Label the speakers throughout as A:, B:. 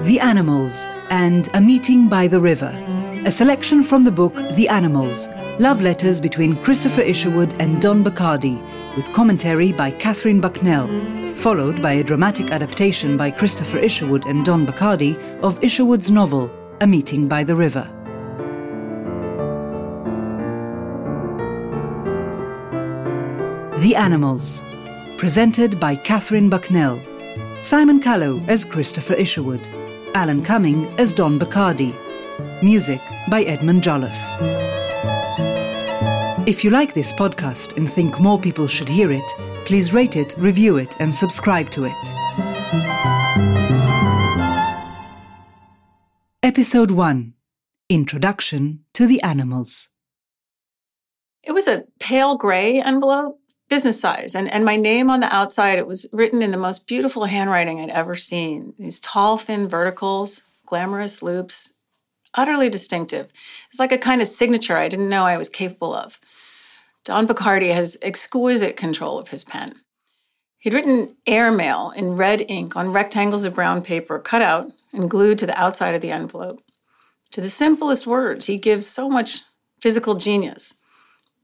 A: The Animals and A Meeting by the River. A selection from the book The Animals Love Letters between Christopher Isherwood and Don Bachardy, with commentary by Katherine Bucknell, followed by a dramatic adaptation by Christopher Isherwood and Don Bachardy of Isherwood's novel A Meeting by the River. The Animals, presented by Katherine Bucknell. Simon Callow as Christopher Isherwood. Alan Cumming as Don Bachardy. Music by Edmund Jolliffe. If you like this podcast and think more people should hear it, please rate it, review it, and subscribe to it. Episode 1 Introduction to the Animals.
B: It was a pale gray envelope, business size, and, and my name on the outside, it was written in the most beautiful handwriting I'd ever seen. These tall, thin verticals, glamorous loops, utterly distinctive. It's like a kind of signature I didn't know I was capable of. Don Bachardy has exquisite control of his pen. He'd written airmail in red ink on rectangles of brown paper cut out and glued to the outside of the envelope. To the simplest words, he gives so much physical genius.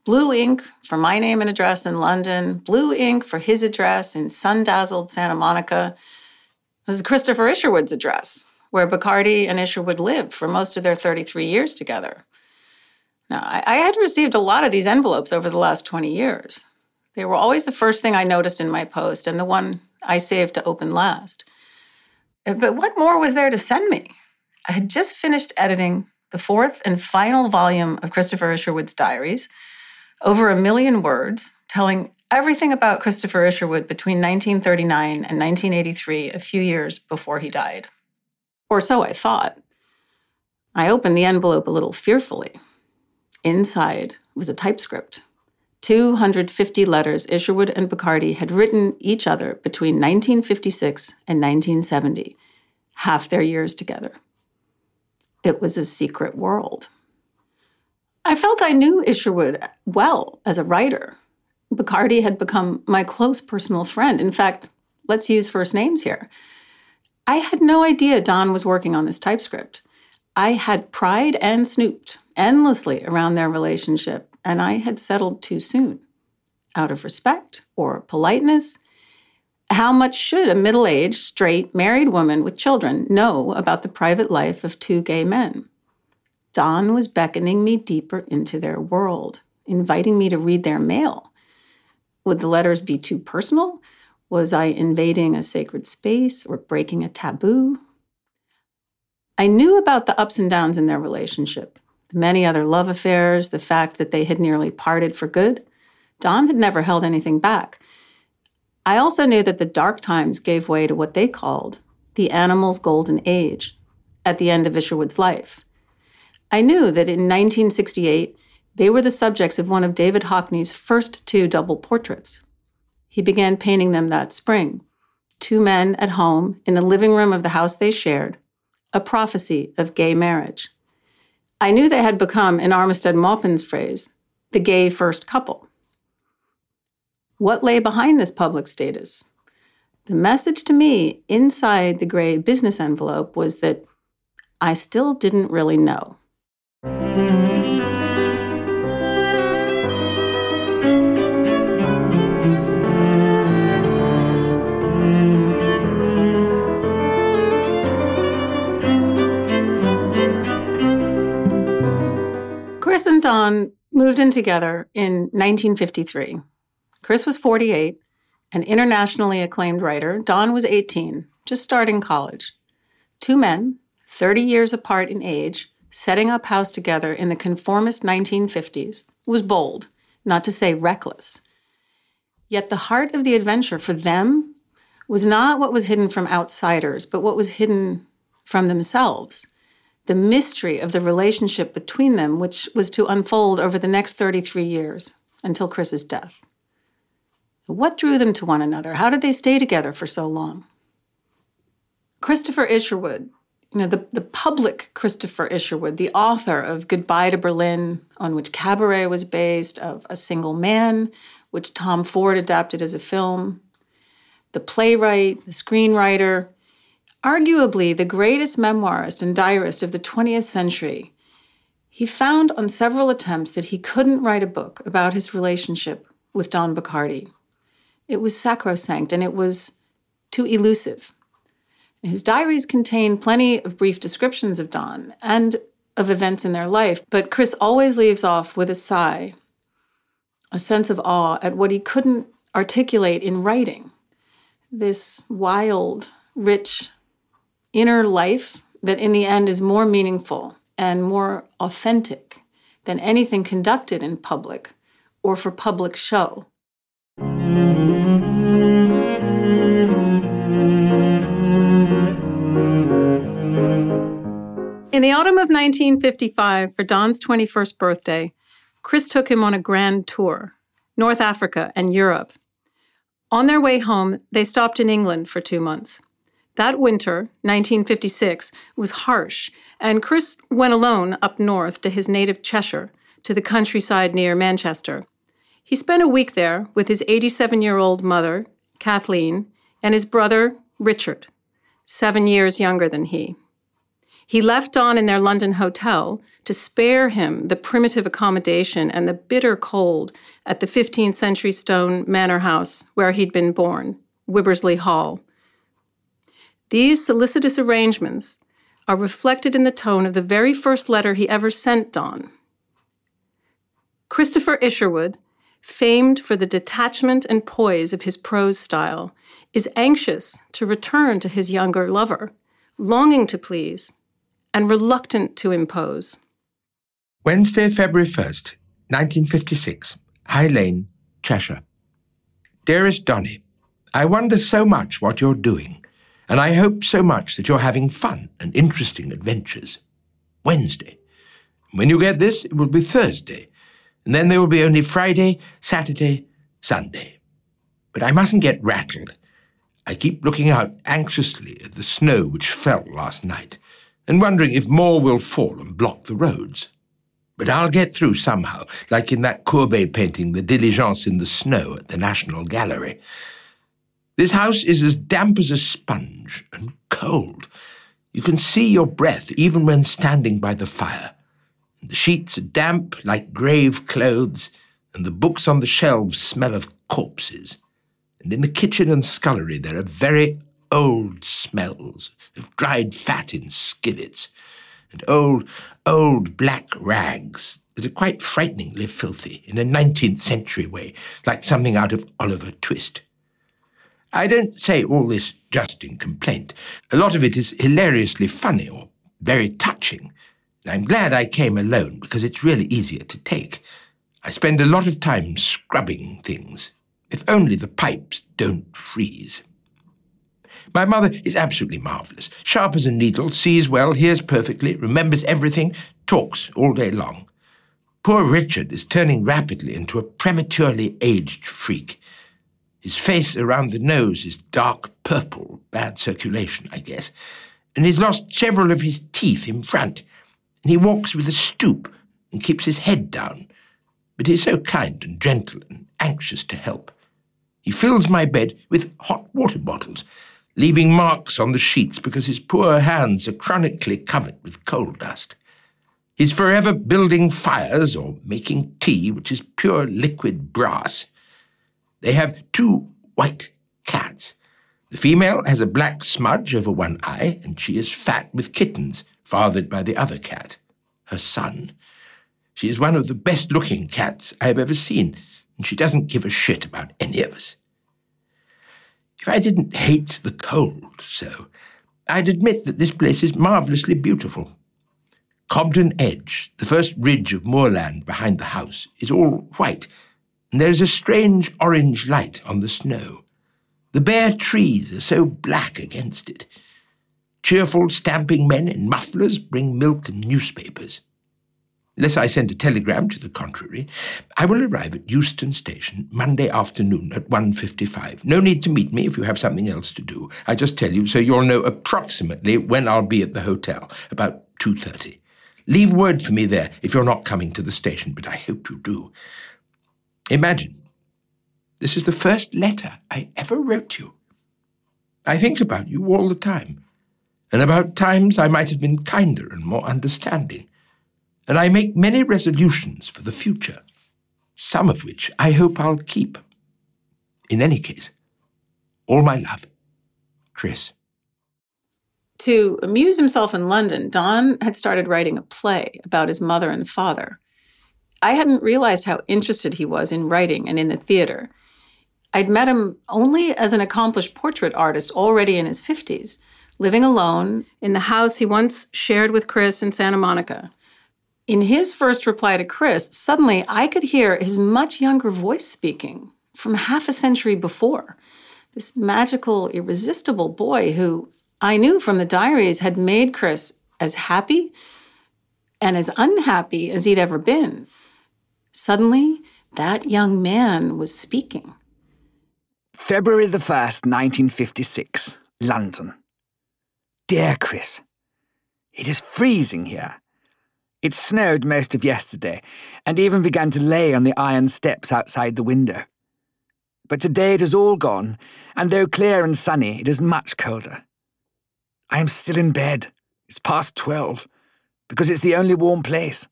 B: Blue ink for my name and address in London, blue ink for his address in sun dazzled Santa Monica. This is Christopher Isherwood's address, where Bachardy and Isherwood lived for most of their 33 years together. Now, I, I had received a lot of these envelopes over the last 20 years. They were always the first thing I noticed in my post and the one I saved to open last. Uh, but what more was there to send me? I had just finished editing the fourth and final volume of Christopher Isherwood's diaries over a million words, telling everything about Christopher Isherwood between 1939 and 1983, a few years before he died. Or so I thought. I opened the envelope a little fearfully. Inside was a typescript. 250 letters Isherwood and Bachardy had written each other between 1956 and 1970, half their years together. It was a secret world. I felt I knew Isherwood well as a writer. Bachardy had become my close personal friend. In fact, let's use first names here. I had no idea Don was working on this typescript. I had pried and snooped endlessly around their relationship, and I had settled too soon. Out of respect or politeness, how much should a middle aged, straight, married woman with children know about the private life of two gay men? Don was beckoning me deeper into their world, inviting me to read their mail. Would the letters be too personal? Was I invading a sacred space or breaking a taboo? I knew about the ups and downs in their relationship, the many other love affairs, the fact that they had nearly parted for good. Don had never held anything back. I also knew that the dark times gave way to what they called the animal's golden age at the end of Isherwood's life. I knew that in 1968, they were the subjects of one of David Hockney's first two double portraits. He began painting them that spring. Two men at home in the living room of the house they shared, a prophecy of gay marriage. I knew they had become, in Armistead Maupin's phrase, the gay first couple. What lay behind this public status? The message to me inside the gray business envelope was that I still didn't really know. Moved in together in 1953. Chris was 48, an internationally acclaimed writer. Don was 18, just starting college. Two men, 30 years apart in age, setting up house together in the conformist 1950s was bold, not to say reckless. Yet the heart of the adventure for them was not what was hidden from outsiders, but what was hidden from themselves. The mystery of the relationship between them, which was to unfold over the next 33 years until Chris's death. What drew them to one another? How did they stay together for so long? Christopher Isherwood, you know, the, the public Christopher Isherwood, the author of Goodbye to Berlin, on which Cabaret was based, of A Single Man, which Tom Ford adapted as a film, the playwright, the screenwriter, arguably the greatest memoirist and diarist of the 20th century, he found on several attempts that he couldn't write a book about his relationship with Don Bachardy. It was sacrosanct and it was too elusive. His diaries contain plenty of brief descriptions of Don and of events in their life, but Chris always leaves off with a sigh, a sense of awe at what he couldn't articulate in writing. This wild, rich, inner life that in the end is more meaningful and more authentic than anything conducted in public or for public show. In the autumn of 1955, for Don's 21st birthday, Chris took him on a grand tour, North Africa and Europe. On their way home, they stopped in England for two months. That winter, 1956, was harsh, and Chris went alone up north to his native Cheshire, to the countryside near Manchester. He spent a week there with his 87 year old mother, Kathleen, and his brother, Richard, seven years younger than he. He left Don in their London hotel to spare him the primitive accommodation and the bitter cold at the 15th century stone manor house where he'd been born, Wyberslegh Hall, these solicitous arrangements are reflected in the tone of the very first letter he ever sent Don. Christopher Isherwood, famed for the detachment and poise of his prose style, is anxious to return to his younger lover, longing to please and reluctant to impose.
C: Wednesday, February 1st, 1956, High Lane, Cheshire. Dearest Donny, I wonder so much what you're doing and I hope so much that you're having fun and interesting adventures. Wednesday. When you get this, it will be Thursday, and then there will be only Friday, Saturday, Sunday. But I mustn't get rattled. I keep looking out anxiously at the snow which fell last night, and wondering if more will fall and block the roads. But I'll get through somehow, like in that Courbet painting, The Diligence in the Snow at the National Gallery. This house is as damp as a sponge and cold. You can see your breath even when standing by the fire. And the sheets are damp like grave clothes, and the books on the shelves smell of corpses. And in the kitchen and scullery there are very old smells of dried fat in skillets, and old, old black rags that are quite frighteningly filthy in a 19th century way, like something out of Oliver Twist. I don't say all this just in complaint. A lot of it is hilariously funny or very touching. I'm glad I came alone because it's really easier to take. I spend a lot of time scrubbing things. If only the pipes don't freeze. My mother is absolutely marvellous. Sharp as a needle, sees well, hears perfectly, remembers everything, talks all day long. Poor Richard is turning rapidly into a prematurely aged freak. His face around the nose is dark purple, bad circulation, I guess, and he's lost several of his teeth in front, and he walks with a stoop and keeps his head down. But he's so kind and gentle and anxious to help. He fills my bed with hot water bottles, leaving marks on the sheets because his poor hands are chronically covered with coal dust. He's forever building fires or making tea, which is pure liquid brass. They have two white cats. The female has a black smudge over one eye, and she is fat with kittens, fathered by the other cat, her son. She is one of the best looking cats I have ever seen, and she doesn't give a shit about any of us. If I didn't hate the cold so, I'd admit that this place is marvellously beautiful. Cobden Edge, the first ridge of moorland behind the house, is all white and there is a strange orange light on the snow. The bare trees are so black against it. Cheerful stamping men in mufflers bring milk and newspapers. Unless I send a telegram to the contrary, I will arrive at Euston Station Monday afternoon at 1.55. No need to meet me if you have something else to do. I just tell you so you'll know approximately when I'll be at the hotel, about 2.30. Leave word for me there if you're not coming to the station, but I hope you do. Imagine, this is the first letter I ever wrote you. I think about you all the time, and about times I might have been kinder and more understanding and I make many resolutions for the future, some of which I hope I'll keep. In any case, all my love, Chris.
B: To amuse himself in London, Don had started writing a play about his mother and father. I hadn't realized how interested he was in writing and in the theater. I'd met him only as an accomplished portrait artist already in his 50s, living alone in the house he once shared with Chris in Santa Monica. In his first reply to Chris, suddenly I could hear his much younger voice speaking from half a century before. This magical, irresistible boy who I knew from the diaries had made Chris as happy and as unhappy as he'd ever been. Suddenly, that young man was speaking.
D: February the 1st, 1956, London. Dear Chris, it is freezing here. It snowed most of yesterday, and even began to lay on the iron steps outside the window. But today it is all gone, and though clear and sunny, it is much colder. I am still in bed. It's past twelve, because it's the only warm place.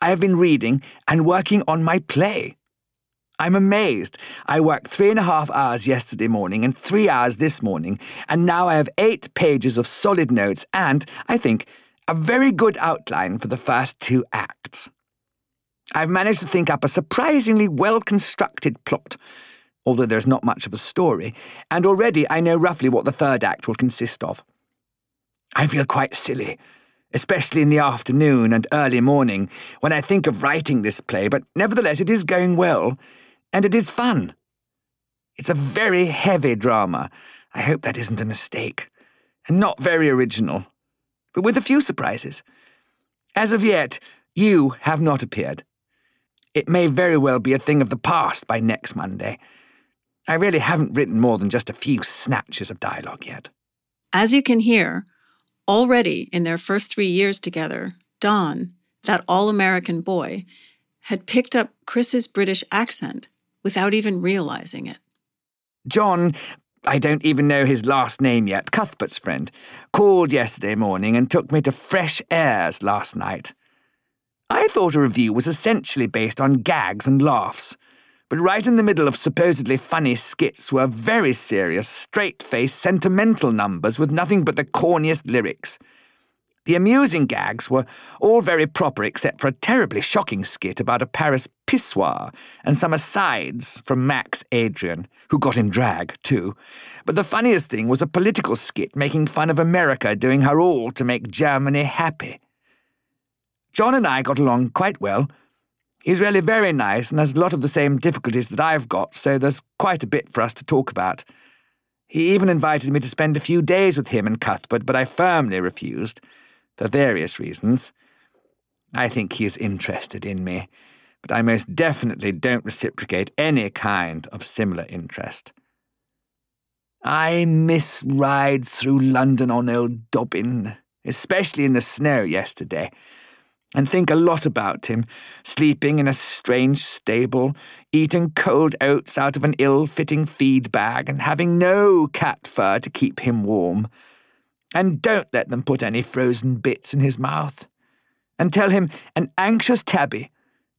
D: I have been reading and working on my play. I'm amazed. I worked three and a half hours yesterday morning and three hours this morning, and now I have eight pages of solid notes and, I think, a very good outline for the first two acts. I've managed to think up a surprisingly well constructed plot, although there's not much of a story, and already I know roughly what the third act will consist of. I feel quite silly, especially in the afternoon and early morning, when I think of writing this play, but nevertheless it is going well, and it is fun. It's a very heavy drama. I hope that isn't a mistake, and not very original but with a few surprises. As of yet, you have not appeared. It may very well be a thing of the past by next Monday. I really haven't written more than just a few snatches of dialogue yet.
B: As you can hear, already in their first three years together, Don, that all American boy, had picked up Chris's British accent without even realizing it.
D: John I don't even know his last name yet, Cuthbert's friend, called yesterday morning and took me to Fresh Airs last night. I thought a revue was essentially based on gags and laughs, but right in the middle of supposedly funny skits were very serious, straight faced, sentimental numbers with nothing but the corniest lyrics. The amusing gags were all very proper except for a terribly shocking skit about a Paris pissoir and some asides from Max Adrian, who got in drag, too. But the funniest thing was a political skit making fun of America doing her all to make Germany happy. John and I got along quite well. He's really very nice and has a lot of the same difficulties that I've got, so there's quite a bit for us to talk about. He even invited me to spend a few days with him and Cuthbert, but I firmly refused for various reasons. I think he is interested in me, but I most definitely don't reciprocate any kind of similar interest. I miss rides through London on old Dobbin, especially in the snow yesterday, and think a lot about him, sleeping in a strange stable, eating cold oats out of an ill fitting feed bag, and having no cat fur to keep him warm. And don't let them put any frozen bits in his mouth. And tell him an anxious tabby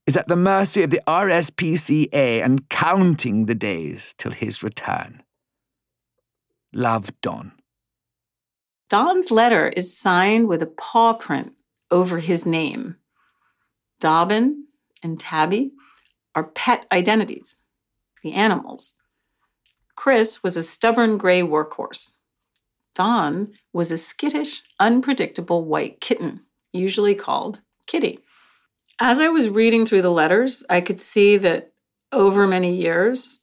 D: is at the mercy of the RSPCA and counting the days till his return. Love, Don.
B: Don's letter is signed with a paw print over his name. Dobbin and Tabby are pet identities, the animals. Chris was a stubborn gray workhorse. Don was a skittish, unpredictable white kitten, usually called Kitty. As I was reading through the letters, I could see that over many years,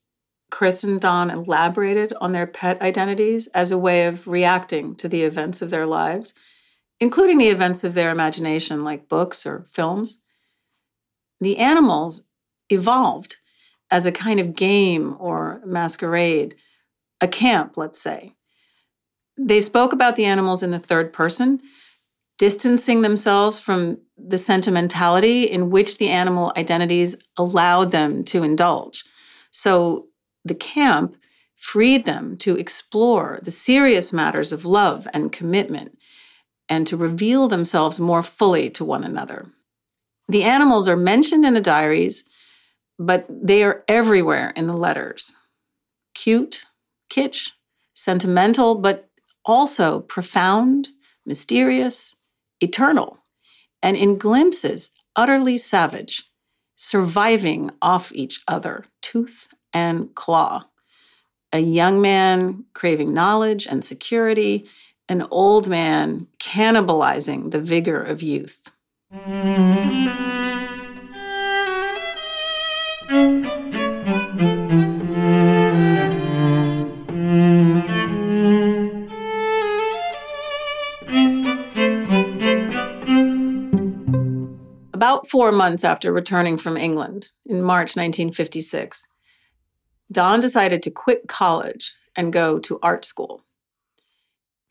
B: Chris and Don elaborated on their pet identities as a way of reacting to the events of their lives. Including the events of their imagination, like books or films. The animals evolved as a kind of game or masquerade, a camp, let's say. They spoke about the animals in the third person, distancing themselves from the sentimentality in which the animal identities allowed them to indulge. So the camp freed them to explore the serious matters of love and commitment and to reveal themselves more fully to one another. The animals are mentioned in the diaries, but they are everywhere in the letters. Cute, kitsch, sentimental, but also profound, mysterious, eternal, and in glimpses, utterly savage, surviving off each other, tooth and claw. A young man craving knowledge and security, an old man cannibalizing the vigor of youth. About four months after returning from England in March 1956, Don decided to quit college and go to art school.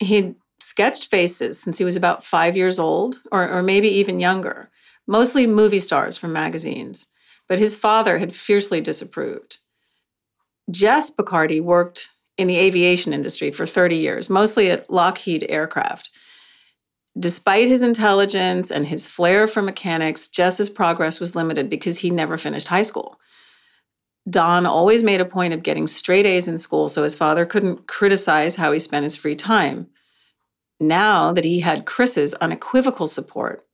B: He'd sketched faces since he was about five years old, or, or maybe even younger, mostly movie stars from magazines, but his father had fiercely disapproved. Jess Bachardy worked in the aviation industry for 30 years, mostly at Lockheed Aircraft. Despite his intelligence and his flair for mechanics, Jess's progress was limited because he never finished high school. Don always made a point of getting straight A's in school so his father couldn't criticize how he spent his free time. Now that he had Chris's unequivocal support,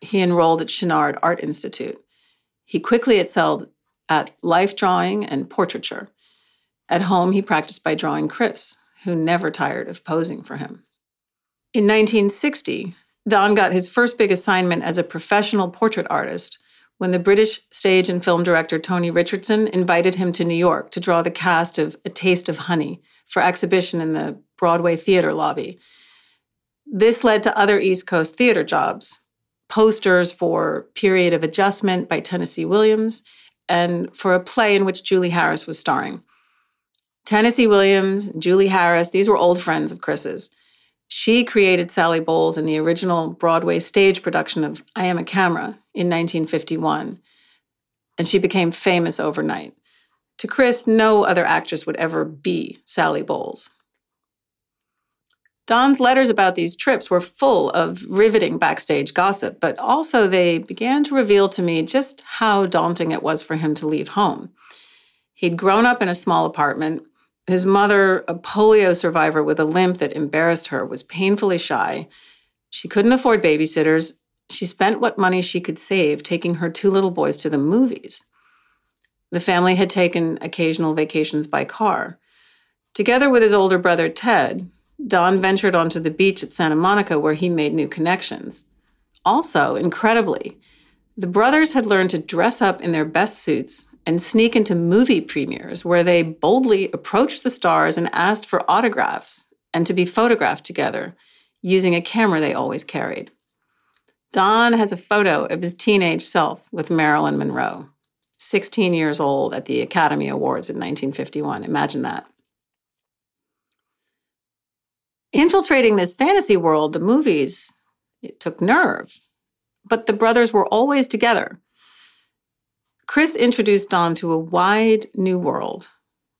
B: he enrolled at Chouinard Art Institute. He quickly excelled at life drawing and portraiture. At home, he practiced by drawing Chris, who never tired of posing for him. In 1960, Don got his first big assignment as a professional portrait artist when the British stage and film director Tony Richardson invited him to New York to draw the cast of A Taste of Honey for exhibition in the Broadway theater lobby. This led to other East Coast theater jobs, posters for Period of Adjustment by Tennessee Williams, and for a play in which Julie Harris was starring. Tennessee Williams, Julie Harris, these were old friends of Chris's. She created Sally Bowles in the original Broadway stage production of I Am a Camera in 1951, and she became famous overnight. To Chris, no other actress would ever be Sally Bowles. Don's letters about these trips were full of riveting backstage gossip, but also they began to reveal to me just how daunting it was for him to leave home. He'd grown up in a small apartment. His mother, a polio survivor with a limp that embarrassed her, was painfully shy. She couldn't afford babysitters. She spent what money she could save taking her two little boys to the movies. The family had taken occasional vacations by car. Together with his older brother, Ted, Don ventured onto the beach at Santa Monica where he made new connections. Also, incredibly, the brothers had learned to dress up in their best suits and sneak into movie premieres where they boldly approached the stars and asked for autographs and to be photographed together using a camera they always carried. Don has a photo of his teenage self with Marilyn Monroe, 16 years old at the Academy Awards in 1951. Imagine that. Infiltrating this fantasy world, the movies, it took nerve. But the brothers were always together. Chris introduced Don to a wide new world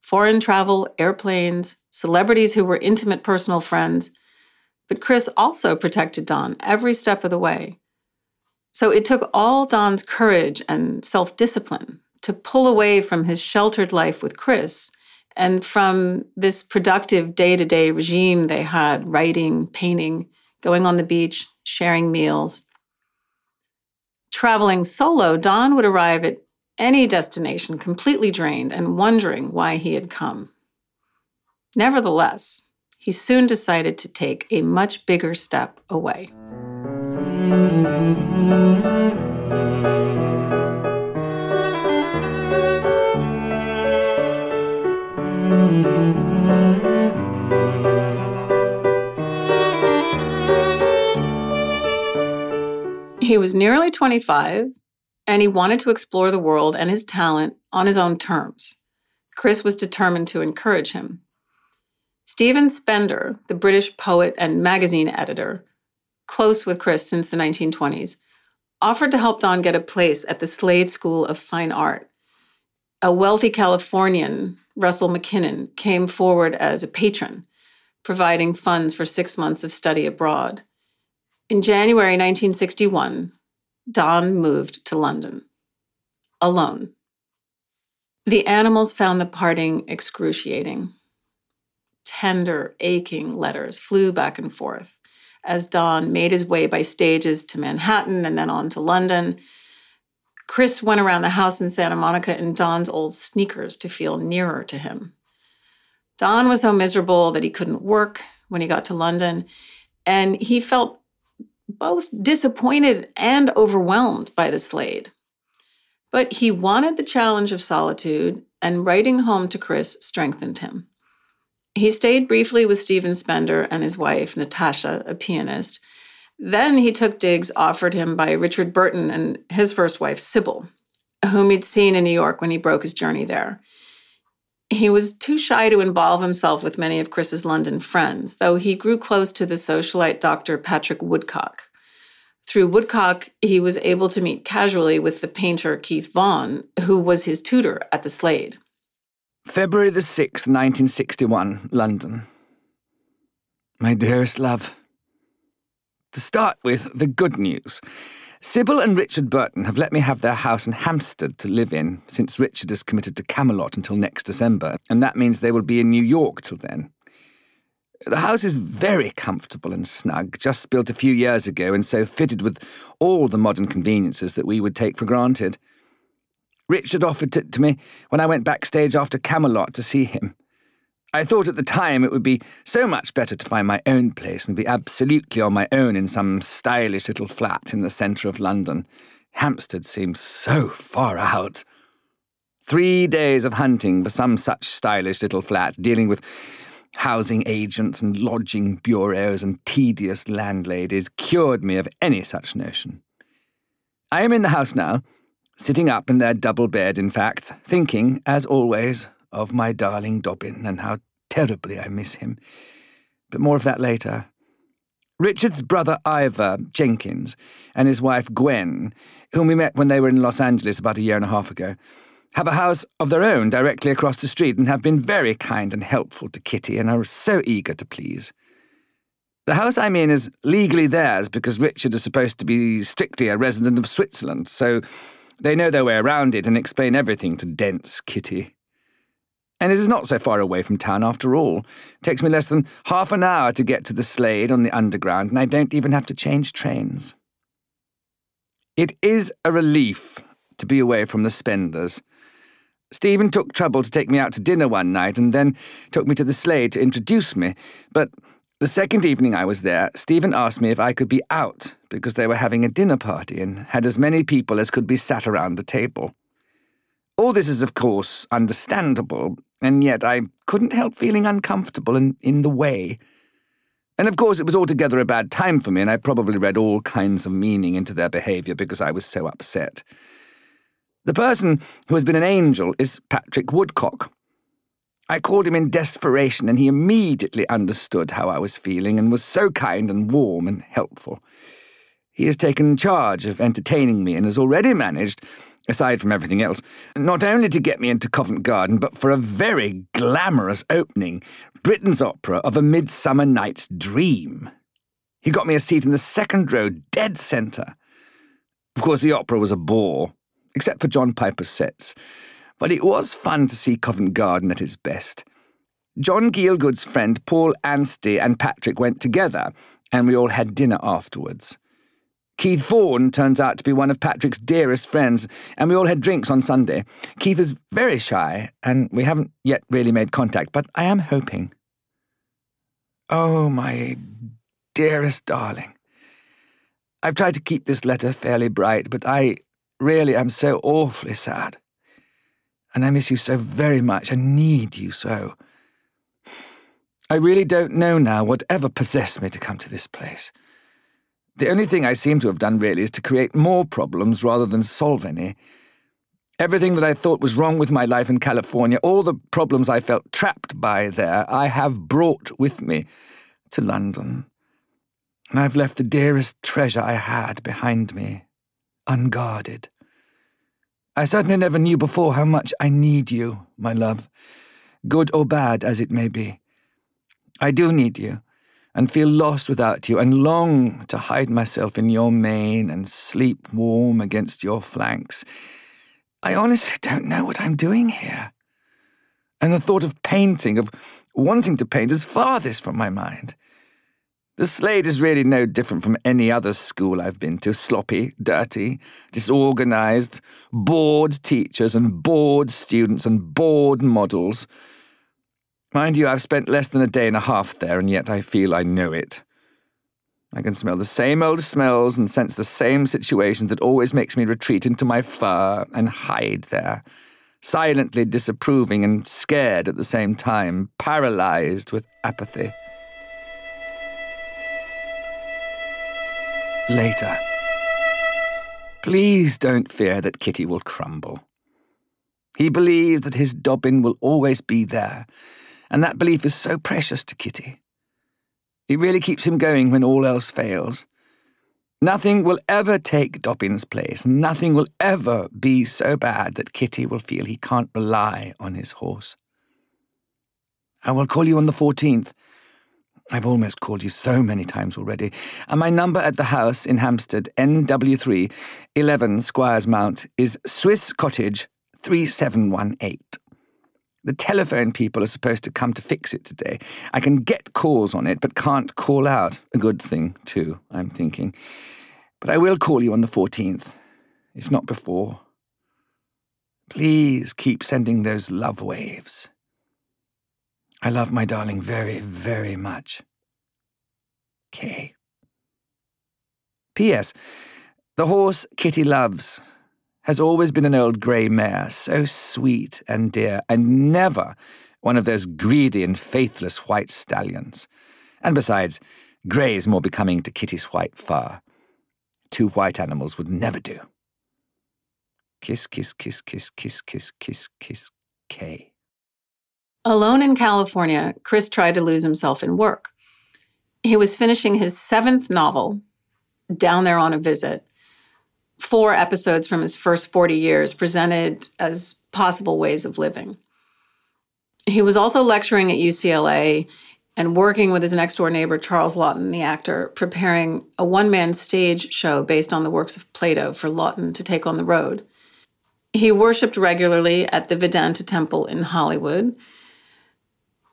B: foreign travel, airplanes, celebrities who were intimate personal friends. But Chris also protected Don every step of the way. So it took all Don's courage and self discipline to pull away from his sheltered life with Chris and from this productive day to day regime they had writing, painting, going on the beach, sharing meals. Traveling solo, Don would arrive at any destination completely drained and wondering why he had come. Nevertheless, he soon decided to take a much bigger step away. He was nearly 25 and he wanted to explore the world and his talent on his own terms. Chris was determined to encourage him. Stephen Spender, the British poet and magazine editor, close with Chris since the 1920s, offered to help Don get a place at the Slade School of Fine Art. A wealthy Californian, Russell McKinnon, came forward as a patron, providing funds for six months of study abroad. In January 1961, Don moved to London alone. The animals found the parting excruciating. Tender, aching letters flew back and forth as Don made his way by stages to Manhattan and then on to London. Chris went around the house in Santa Monica in Don's old sneakers to feel nearer to him. Don was so miserable that he couldn't work when he got to London, and he felt both disappointed and overwhelmed by the Slade. But he wanted the challenge of solitude, and writing home to Chris strengthened him. He stayed briefly with Stephen Spender and his wife, Natasha, a pianist. Then he took digs offered him by Richard Burton and his first wife, Sybil, whom he'd seen in New York when he broke his journey there. He was too shy to involve himself with many of Chris's London friends, though he grew close to the socialite Dr. Patrick Woodcock. Through Woodcock, he was able to meet casually with the painter Keith Vaughan, who was his tutor at the Slade.
D: February the 6th, 1961, London. My dearest love. To start with, the good news. Sybil and Richard Burton have let me have their house in Hampstead to live in since Richard is committed to Camelot until next December, and that means they will be in New York till then. The house is very comfortable and snug, just built a few years ago and so fitted with all the modern conveniences that we would take for granted. Richard offered it to me when I went backstage after Camelot to see him. I thought at the time it would be so much better to find my own place and be absolutely on my own in some stylish little flat in the centre of London. Hampstead seems so far out. Three days of hunting for some such stylish little flat, dealing with housing agents and lodging bureaus and tedious landladies, cured me of any such notion. I am in the house now sitting up in their double bed, in fact, thinking, as always, of my darling Dobbin and how terribly I miss him. But more of that later. Richard's brother Ivor Jenkins and his wife Gwen, whom we met when they were in Los Angeles about a year and a half ago, have a house of their own directly across the street and have been very kind and helpful to Kitty and are so eager to please. The house I'm in is legally theirs because Richard is supposed to be strictly a resident of Switzerland, so they know their way around it and explain everything to dense Kitty. And it is not so far away from town after all. It takes me less than half an hour to get to the Slade on the Underground, and I don't even have to change trains. It is a relief to be away from the spenders. Stephen took trouble to take me out to dinner one night and then took me to the Slade to introduce me, but the second evening I was there, Stephen asked me if I could be out because they were having a dinner party and had as many people as could be sat around the table. All this is, of course, understandable, and yet I couldn't help feeling uncomfortable and in the way. And of course, it was altogether a bad time for me, and I probably read all kinds of meaning into their behaviour because I was so upset. The person who has been an angel is Patrick Woodcock, I called him in desperation, and he immediately understood how I was feeling and was so kind and warm and helpful. He has taken charge of entertaining me and has already managed, aside from everything else, not only to get me into Covent Garden, but for a very glamorous opening Britten's opera of A Midsummer Night's Dream. He got me a seat in the second row, dead centre. Of course, the opera was a bore, except for John Piper's sets but it was fun to see Covent Garden at its best. John Gielgud's friend Paul Anstee and Patrick went together, and we all had dinner afterwards. Keith Vaughan turns out to be one of Patrick's dearest friends, and we all had drinks on Sunday. Keith is very shy, and we haven't yet really made contact, but I am hoping. Oh, my dearest darling. I've tried to keep this letter fairly bright, but I really am so awfully sad and I miss you so very much. I need you so. I really don't know now whatever possessed me to come to this place. The only thing I seem to have done really is to create more problems rather than solve any. Everything that I thought was wrong with my life in California, all the problems I felt trapped by there, I have brought with me to London. And I've left the dearest treasure I had behind me, unguarded. I certainly never knew before how much I need you, my love, good or bad as it may be. I do need you, and feel lost without you, and long to hide myself in your mane and sleep warm against your flanks. I honestly don't know what I'm doing here. And the thought of painting, of wanting to paint, is farthest from my mind. The Slade is really no different from any other school I've been to sloppy, dirty, disorganized, bored teachers and bored students and bored models. Mind you, I've spent less than a day and a half there, and yet I feel I know it. I can smell the same old smells and sense the same situation that always makes me retreat into my fur and hide there, silently disapproving and scared at the same time, paralyzed with apathy. Later. Please don't fear that Kitty will crumble. He believes that his Dobbin will always be there, and that belief is so precious to Kitty. It really keeps him going when all else fails. Nothing will ever take Dobbin's place. Nothing will ever be so bad that Kitty will feel he can't rely on his horse. I will call you on the 14th. I've almost called you so many times already. And my number at the house in Hampstead, NW3, 11 Squires Mount, is Swiss Cottage 3718. The telephone people are supposed to come to fix it today. I can get calls on it, but can't call out. A good thing, too, I'm thinking. But I will call you on the 14th, if not before. Please keep sending those love waves. I love my darling very, very much. K. P.S. The horse Kitty loves has always been an old grey mare, so sweet and dear, and never one of those greedy and faithless white stallions. And besides, grey is more becoming to Kitty's white fur. Two white animals would never do. Kiss, kiss, kiss, kiss, kiss, kiss, kiss, kiss, K.
B: Alone in California, Chris tried to lose himself in work. He was finishing his seventh novel, down there on a visit, four episodes from his first 40 years presented as possible ways of living. He was also lecturing at UCLA and working with his next door neighbor, Charles Laughton, the actor, preparing a one man stage show based on the works of Plato for Laughton to take on the road. He worshiped regularly at the Vedanta Temple in Hollywood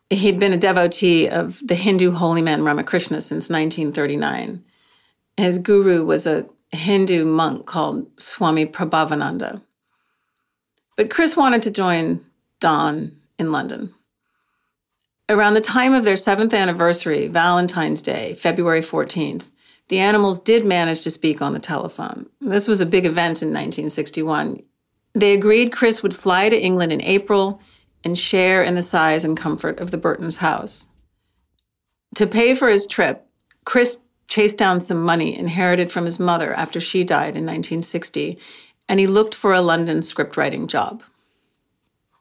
B: He'd been a devotee of the Hindu holy man Ramakrishna since 1939. His guru was a Hindu monk called Swami Prabhavananda. But Chris wanted to join Don in London. Around the time of their seventh anniversary, Valentine's Day, February 14th, the animals did manage to speak on the telephone. This was a big event in 1961. They agreed Chris would fly to England in April and share in the size and comfort of the Burtons' house. To pay for his trip, Chris chased down some money inherited from his mother after she died in 1960, and he looked for a London scriptwriting job.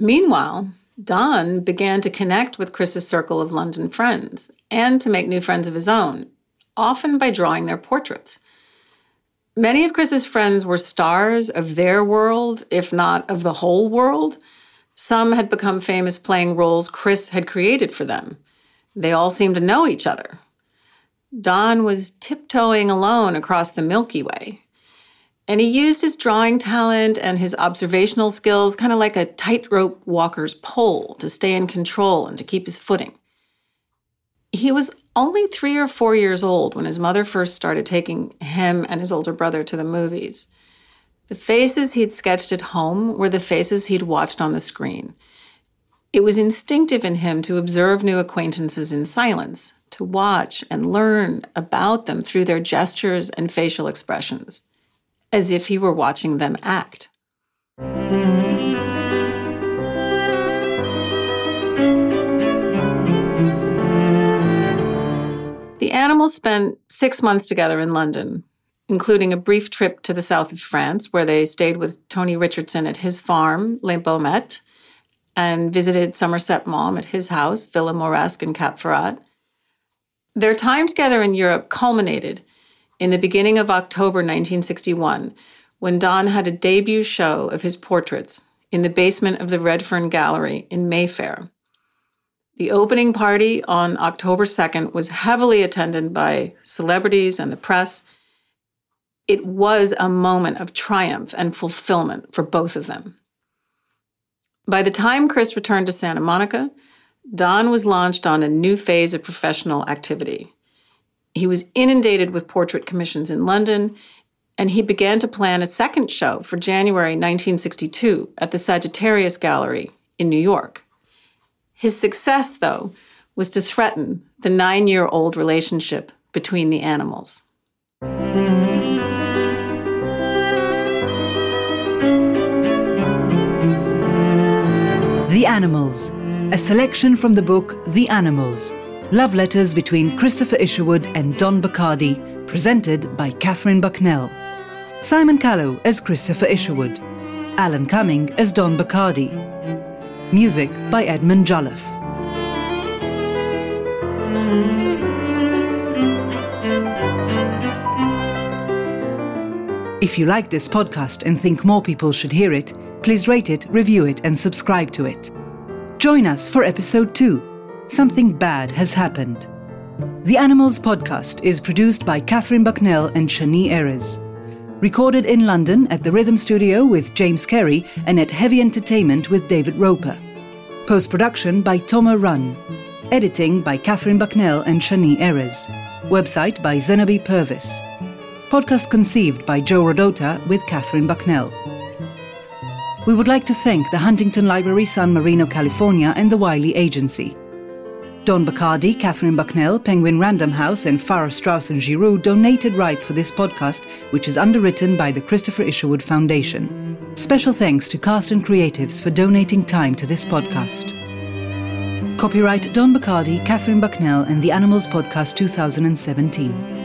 B: Meanwhile, Don began to connect with Chris's circle of London friends and to make new friends of his own, often by drawing their portraits. Many of Chris's friends were stars of their world, if not of the whole world, some had become famous playing roles Chris had created for them. They all seemed to know each other. Don was tiptoeing alone across the Milky Way. And he used his drawing talent and his observational skills kind of like a tightrope walker's pole to stay in control and to keep his footing. He was only three or four years old when his mother first started taking him and his older brother to the movies. The faces he'd sketched at home were the faces he'd watched on the screen. It was instinctive in him to observe new acquaintances in silence, to watch and learn about them through their gestures and facial expressions, as if he were watching them act. The animals spent six months together in London, including a brief trip to the south of France, where they stayed with Tony Richardson at his farm, Les Baumettes, and visited Somerset Maugham at his house, Villa Mauresque in Cap Ferrat. Their time together in Europe culminated in the beginning of October 1961 when Don had a debut show of his portraits in the basement of the Redfern Gallery in Mayfair. The opening party on October 2nd was heavily attended by celebrities and the press. It was a moment of triumph and fulfillment for both of them. By the time Chris returned to Santa Monica, Don was launched on a new phase of professional activity. He was inundated with portrait commissions in London, and he began to plan a second show for January 1962 at the Sagittarius Gallery in New York. His success, though, was to threaten the nine year old relationship between the animals.
A: The Animals, a selection from the book The Animals Love Letters between Christopher Isherwood and Don Bachardy, presented by Katherine Bucknell. Simon Callow as Christopher Isherwood. Alan Cumming as Don Bachardy. Music by Edmund Jolliffe. If you like this podcast and think more people should hear it, please rate it, review it, and subscribe to it. Join us for episode 2 Something Bad Has Happened. The Animals podcast is produced by Katherine Bucknell and Shani Erez. Recorded in London at the Rhythm Studio with James Carey and at Heavy Entertainment with David Roper. Post production by Toma Run. Editing by Katherine Bucknell and Shani Erez. Website by Zenobi Purvis. Podcast conceived by Joe Rodota with Katherine Bucknell. We would like to thank the Huntington Library San Marino, California, and the Wylie Agency. Don Bachardy, Katherine Bucknell, Penguin Random House, and Farrar Straus and Giroux donated rights for this podcast, which is underwritten by the Christopher Isherwood Foundation. Special thanks to cast and creatives for donating time to this podcast. Copyright Don Bachardy, Katherine Bucknell, and the Animals Podcast 2017.